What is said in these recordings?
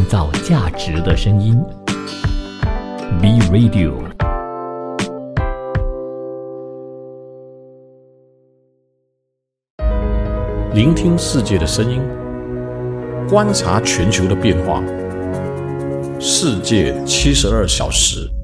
创造价值的声音。B Radio，聆听世界的声音，观察全球的变化。世界七十二小时。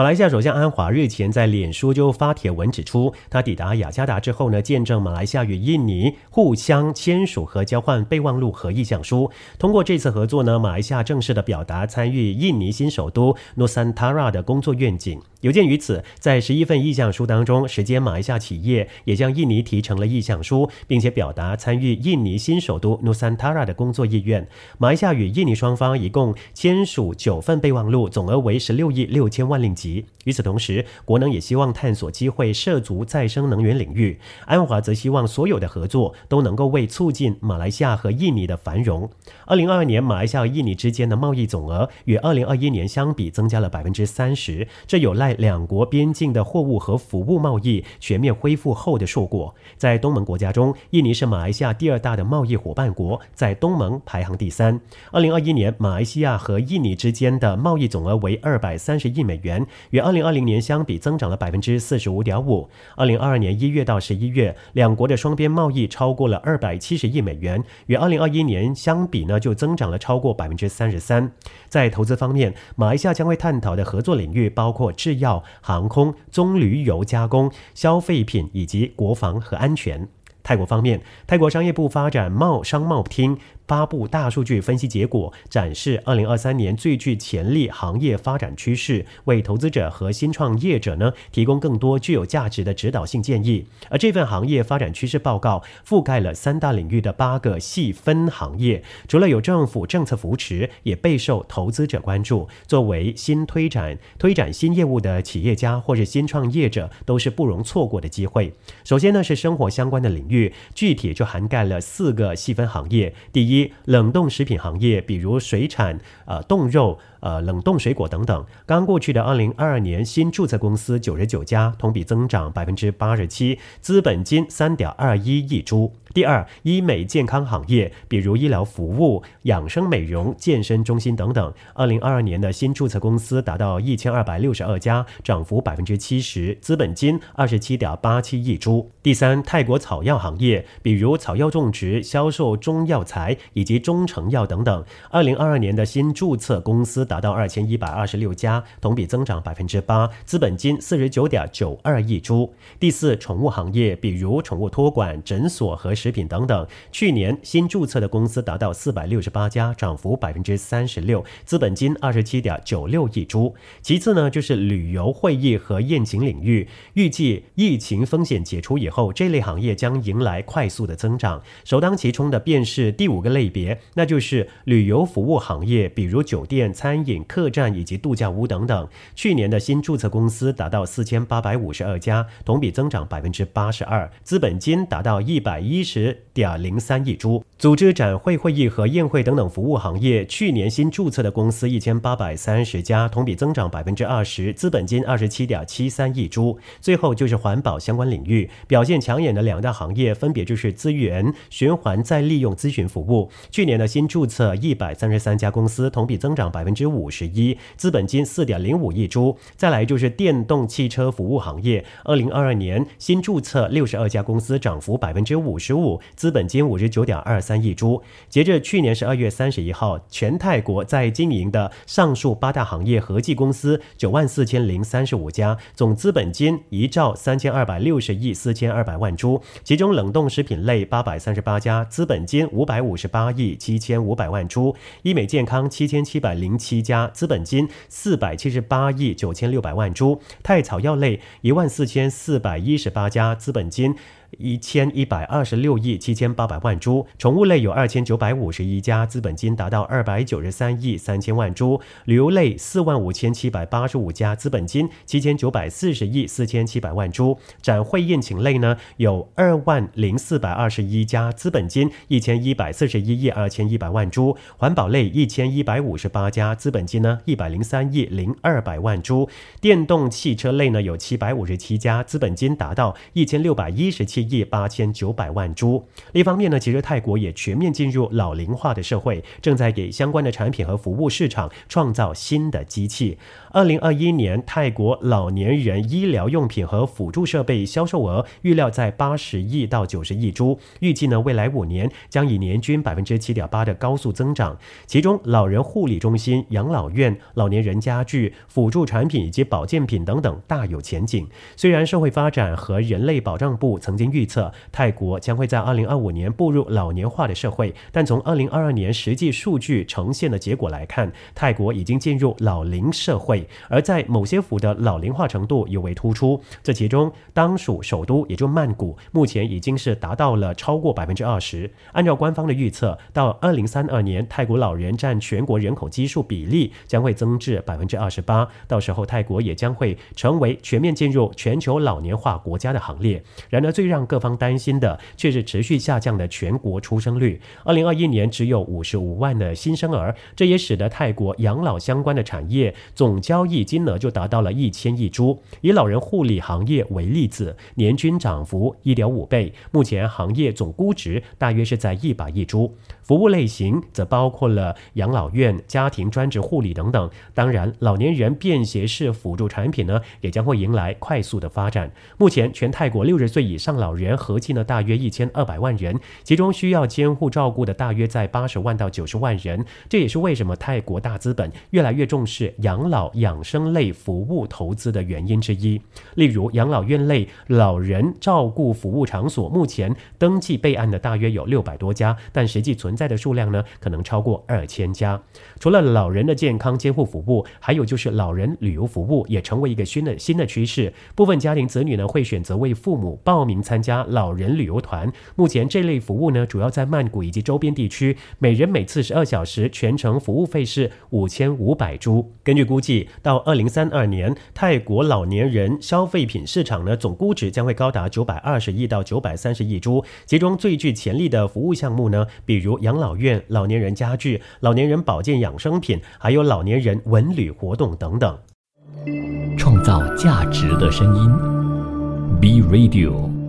马来西亚首相安华日前在脸书就发帖文指出，他抵达雅加达之后呢，见证马来西亚与印尼互相签署和交换备忘录和意向书。通过这次合作呢，马来西亚正式的表达参与印尼新首都 Nusantara 的工作愿景。有鉴于此，在十一份意向书当中，时间马来西亚企业也向印尼提成了意向书，并且表达参与印尼新首都 Nusantara 的工作意愿。马来西亚与印尼双方一共签署九份备忘录，总额为十六亿六千万令吉。与此同时，国能也希望探索机会涉足再生能源领域。安华则希望所有的合作都能够为促进马来西亚和印尼的繁荣。二零二二年，马来西亚和印尼之间的贸易总额与二零二一年相比增加了百分之三十，这有赖。两国边境的货物和服务贸易全面恢复后的硕果。在东盟国家中，印尼是马来西亚第二大的贸易伙伴国，在东盟排行第三。二零二一年，马来西亚和印尼之间的贸易总额为二百三十亿美元，与二零二零年相比增长了百分之四十五点五。二零二二年一月到十一月，两国的双边贸易超过了二百七十亿美元，与二零二一年相比呢，就增长了超过百分之三十三。在投资方面，马来西亚将会探讨的合作领域包括制药、航空、棕榈油加工、消费品以及国防和安全。泰国方面，泰国商业部发展贸商贸厅。发布大数据分析结果，展示二零二三年最具潜力行业发展趋势，为投资者和新创业者呢提供更多具有价值的指导性建议。而这份行业发展趋势报告覆盖了三大领域的八个细分行业，除了有政府政策扶持，也备受投资者关注。作为新推展推展新业务的企业家或是新创业者，都是不容错过的机会。首先呢是生活相关的领域，具体就涵盖了四个细分行业。第一。冷冻食品行业，比如水产、呃冻肉。呃，冷冻水果等等。刚过去的二零二二年，新注册公司九十九家，同比增长百分之八十七，资本金三点二一亿株。第二，医美健康行业，比如医疗服务、养生美容、健身中心等等。二零二二年的新注册公司达到一千二百六十二家，涨幅百分之七十，资本金二十七点八七亿铢。第三，泰国草药行业，比如草药种植、销售中药材以及中成药等等。二零二二年的新注册公司。达到二千一百二十六家，同比增长百分之八，资本金四十九点九二亿铢。第四，宠物行业，比如宠物托管、诊所和食品等等，去年新注册的公司达到四百六十八家，涨幅百分之三十六，资本金二十七点九六亿株。其次呢，就是旅游会议和宴请领域，预计疫情风险解除以后，这类行业将迎来快速的增长。首当其冲的便是第五个类别，那就是旅游服务行业，比如酒店、餐。饮客栈以及度假屋等等，去年的新注册公司达到四千八百五十二家，同比增长百分之八十二，资本金达到一百一十十点零三亿株。组织展会、会议和宴会等等服务行业，去年新注册的公司一千八百三十家，同比增长百分之二十，资本金二十七点七三亿株。最后就是环保相关领域表现抢眼的两大行业，分别就是资源循环再利用咨询服务，去年的新注册一百三十三家公司，同比增长百分之。五十一，资本金四点零五亿株。再来就是电动汽车服务行业，二零二二年新注册六十二家公司，涨幅百分之五十五，资本金五十九点二三三亿株。截至去年十二月三十一号，全泰国在经营的上述八大行业合计公司九万四千零三十五家，总资本金一兆三千二百六十亿四千二百万株。其中冷冻食品类八百三十八家，资本金五百五十八亿七千五百万株；医美健康七千七百零七。家资本金四百七十八亿九千六百万株，泰草药类一万四千四百一十八家资本金。一千一百二十六亿七千八百万株，宠物类有二千九百五十一家，资本金达到二百九十三亿三千万株；旅游类四万五千七百八十五家，资本金七千九百四十亿四千七百万株；展会宴请类呢有二万零四百二十一家，资本金一千一百四十一亿二千一百万株；环保类一千一百五十八家，资本金呢一百零三亿零二百万株；电动汽车类呢有七百五十七家，资本金达到一千六百一十七。七亿八千九百万株。一方面呢，其实泰国也全面进入老龄化的社会，正在给相关的产品和服务市场创造新的机器。二零二一年，泰国老年人医疗用品和辅助设备销售额预料在八十亿到九十亿株，预计呢未来五年将以年均百分之七点八的高速增长。其中，老人护理中心、养老院、老年人家具、辅助产品以及保健品等等大有前景。虽然社会发展和人类保障部曾经预测泰国将会在二零二五年步入老年化的社会，但从二零二二年实际数据呈现的结果来看，泰国已经进入老龄社会。而在某些府的老龄化程度尤为突出，这其中当属首都，也就曼谷，目前已经是达到了超过百分之二十。按照官方的预测，到二零三二年，泰国老人占全国人口基数比例将会增至百分之二十八，到时候泰国也将会成为全面进入全球老年化国家的行列。然而，最让各方担心的却是持续下降的全国出生率。二零二一年只有五十五万的新生儿，这也使得泰国养老相关的产业总。交易金额就达到了一千亿株。以老人护理行业为例子，年均涨幅一点五倍，目前行业总估值大约是在一百亿株。服务类型则包括了养老院、家庭专职护理等等。当然，老年人便携式辅助产品呢，也将会迎来快速的发展。目前，全泰国六十岁以上老人合计呢大约一千二百万人，其中需要监护照顾的大约在八十万到九十万人。这也是为什么泰国大资本越来越重视养老养生类服务投资的原因之一。例如，养老院类老人照顾服务场所，目前登记备案的大约有六百多家，但实际存在的数量呢，可能超过二千家。除了老人的健康监护服务，还有就是老人旅游服务，也成为一个新的新的趋势。部分家庭子女呢，会选择为父母报名参加老人旅游团。目前这类服务呢，主要在曼谷以及周边地区，每人每次十二小时，全程服务费是五千五百铢。根据估计，到二零三二年，泰国老年人消费品市场呢，总估值将会高达九百二十亿到九百三十亿铢。其中最具潜力的服务项目呢，比如养。养老院、老年人家具、老年人保健养生品，还有老年人文旅活动等等，创造价值的声音，B Radio。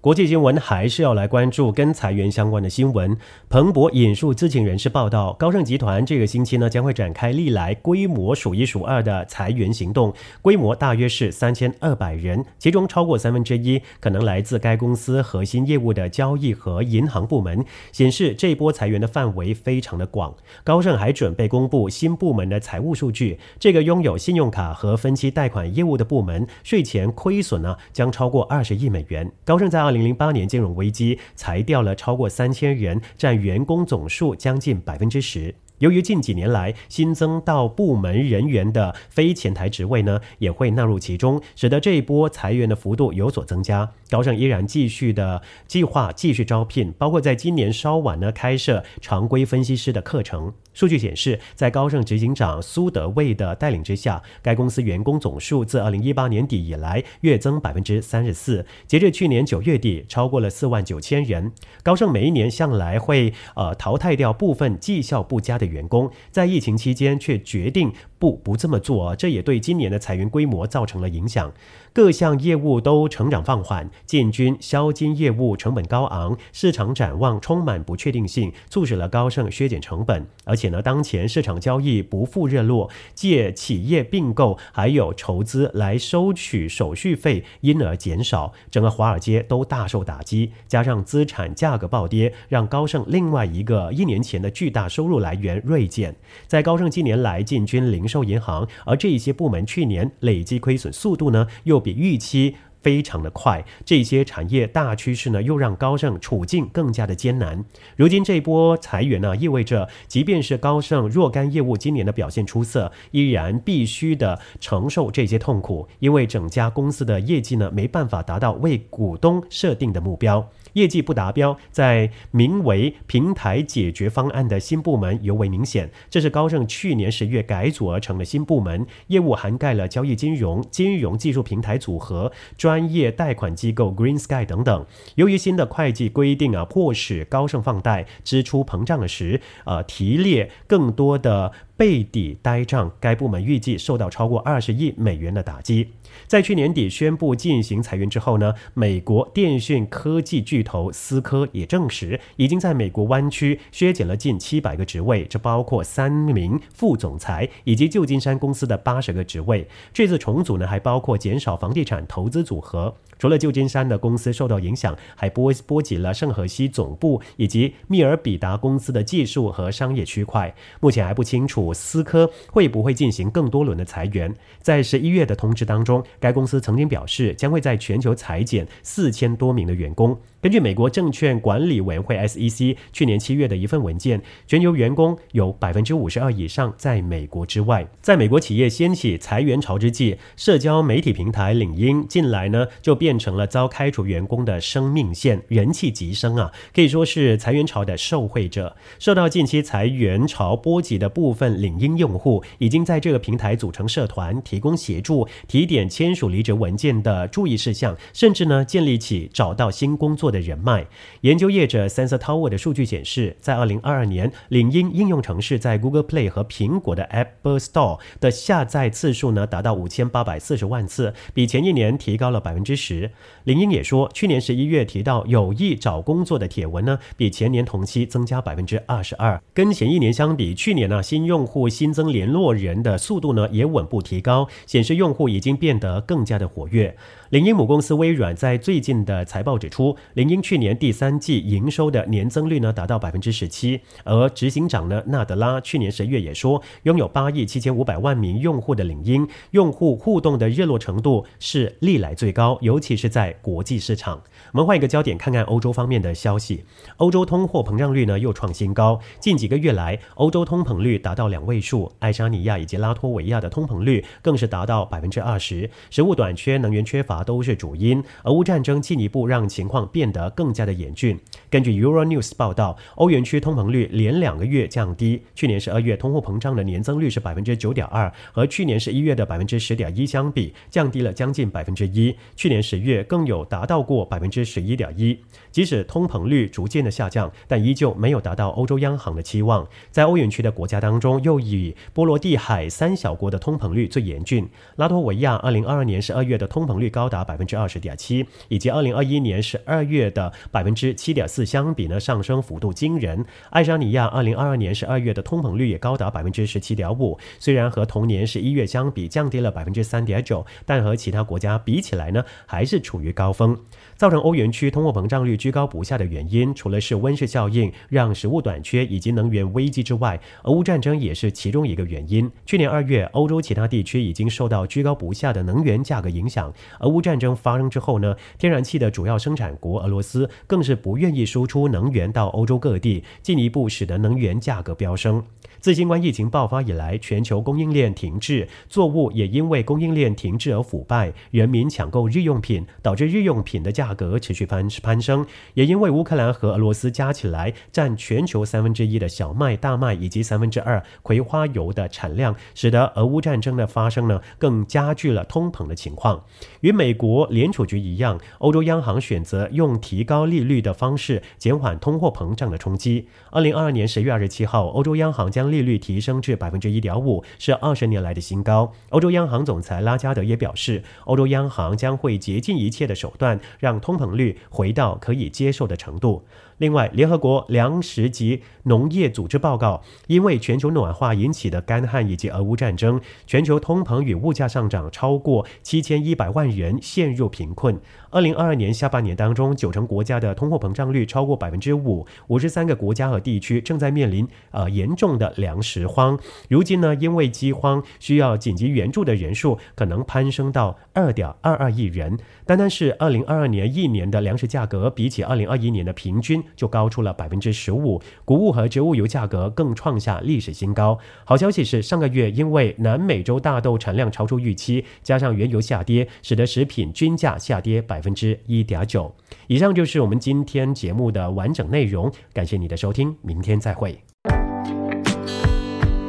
国际新闻还是要来关注跟裁员相关的新闻。彭博引述知情人士报道，高盛集团这个星期呢将会展开历来规模数一数二的裁员行动，规模大约是三千二百人，其中超过三分之一可能来自该公司核心业务的交易和银行部门，显示这波裁员的范围非常的广。高盛还准备公布新部门的财务数据，这个拥有信用卡和分期贷款业务的部门税前亏损呢将超过二十亿美元。高盛在二零零八年金融危机裁掉了超过三千人，占员工总数将近百分之十。由于近几年来新增到部门人员的非前台职位呢，也会纳入其中，使得这一波裁员的幅度有所增加。高盛依然继续的计划继续招聘，包括在今年稍晚呢开设常规分析师的课程。数据显示，在高盛执行长苏德卫的带领之下，该公司员工总数自二零一八年底以来月增百分之三十四，截至去年九月底超过了四万九千人。高盛每一年向来会呃淘汰掉部分绩效不佳的员工，在疫情期间却决定不不这么做，这也对今年的裁员规模造成了影响。各项业务都成长放缓，进军销金业务成本高昂，市场展望充满不确定性，促使了高盛削减成本。而且呢，当前市场交易不复热络，借企业并购还有筹资来收取手续费，因而减少，整个华尔街都大受打击。加上资产价格暴跌，让高盛另外一个一年前的巨大收入来源锐减。在高盛近年来进军零售银行，而这一些部门去年累计亏损速度呢，又比预期非常的快，这些产业大趋势呢，又让高盛处境更加的艰难。如今这一波裁员呢，意味着即便是高盛若干业务今年的表现出色，依然必须的承受这些痛苦，因为整家公司的业绩呢，没办法达到为股东设定的目标。业绩不达标，在名为“平台解决方案”的新部门尤为明显。这是高盛去年十月改组而成的新部门，业务涵盖了交易金融、金融技术平台组合、专业贷款机构 Green Sky 等等。由于新的会计规定啊，迫使高盛放贷支出膨胀时，呃，提列更多的。背抵呆账，该部门预计受到超过二十亿美元的打击。在去年底宣布进行裁员之后呢，美国电讯科技巨头思科也证实，已经在美国湾区削减了近七百个职位，这包括三名副总裁以及旧金山公司的八十个职位。这次重组呢，还包括减少房地产投资组合。除了旧金山的公司受到影响，还波波及了圣荷西总部以及密尔比达公司的技术和商业区块。目前还不清楚思科会不会进行更多轮的裁员。在十一月的通知当中，该公司曾经表示将会在全球裁减四千多名的员工。根据美国证券管理委员会 SEC 去年七月的一份文件，全球员工有百分之五十二以上在美国之外。在美国企业掀起裁员潮之际，社交媒体平台领英近来呢就变成了遭开除员工的生命线，人气急升啊，可以说是裁员潮的受惠者。受到近期裁员潮波及的部分领英用户，已经在这个平台组成社团，提供协助、提点签署离职文件的注意事项，甚至呢建立起找到新工作。的人脉，研究业者 Sensor Tower 的数据显示，在二零二二年，领英应用程式在 Google Play 和苹果的 App Store 的下载次数呢，达到五千八百四十万次，比前一年提高了百分之十。领英也说，去年十一月提到有意找工作的帖文呢，比前年同期增加百分之二十二。跟前一年相比，去年呢，新用户新增联络人的速度呢，也稳步提高，显示用户已经变得更加的活跃。领英母公司微软在最近的财报指出，领英去年第三季营收的年增率呢达到百分之十七，而执行长呢纳德拉去年十月也说，拥有八亿七千五百万名用户的领英用户互动的热络程度是历来最高，尤其是在国际市场。我们换一个焦点看看欧洲方面的消息，欧洲通货膨胀率呢又创新高，近几个月来欧洲通膨率达到两位数，爱沙尼亚以及拉脱维亚的通膨率更是达到百分之二十，食物短缺、能源缺乏。都是主因。俄乌战争进一步让情况变得更加的严峻。根据 Euronews 报道，欧元区通膨率连两个月降低。去年十二月通货膨胀的年增率是百分之九点二，和去年十一月的百分之十点一相比，降低了将近百分之一。去年十月更有达到过百分之十一点一。即使通膨率逐渐的下降，但依旧没有达到欧洲央行的期望。在欧元区的国家当中，又以波罗的海三小国的通膨率最严峻。拉脱维亚二零二二年十二月的通膨率高达百分之二十点七，以及二零二一年十二月的百分之七点四相比呢，上升幅度惊人。爱沙尼亚二零二二年十二月的通膨率也高达百分之十七点五，虽然和同年十一月相比降低了百分之三点九，但和其他国家比起来呢，还是处于高峰。造成欧元区通货膨胀率居高不下的原因，除了是温室效应让食物短缺以及能源危机之外，俄乌战争也是其中一个原因。去年二月，欧洲其他地区已经受到居高不下的能源价格影响。俄乌战争发生之后呢，天然气的主要生产国俄罗斯更是不愿意输出能源到欧洲各地，进一步使得能源价格飙升。自新冠疫情爆发以来，全球供应链停滞，作物也因为供应链停滞而腐败，人民抢购日用品，导致日用品的价格持续攀攀升。也因为乌克兰和俄罗斯加起来占全球三分之一的小麦、大麦以及三分之二葵花油的产量，使得俄乌战争的发生呢，更加剧了通膨的情况。与美美国联储局一样，欧洲央行选择用提高利率的方式减缓通货膨胀的冲击。二零二二年十月二十七号，欧洲央行将利率提升至百分之一点五，是二十年来的新高。欧洲央行总裁拉加德也表示，欧洲央行将会竭尽一切的手段，让通膨率回到可以接受的程度。另外，联合国粮食及农业组织报告，因为全球暖化引起的干旱以及俄乌战争，全球通膨与物价上涨超过七千一百万人陷入贫困。二零二二年下半年当中，九成国家的通货膨胀率超过百分之五，五十三个国家和地区正在面临呃严重的粮食荒。如今呢，因为饥荒需要紧急援助的人数可能攀升到二点二二亿人。单单是二零二二年一年的粮食价格，比起二零二一年的平均。就高出了百分之十五，谷物和植物油价格更创下历史新高。好消息是，上个月因为南美洲大豆产量超出预期，加上原油下跌，使得食品均价下跌百分之一点九。以上就是我们今天节目的完整内容，感谢你的收听，明天再会。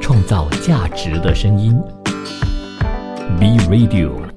创造价值的声音，B Radio。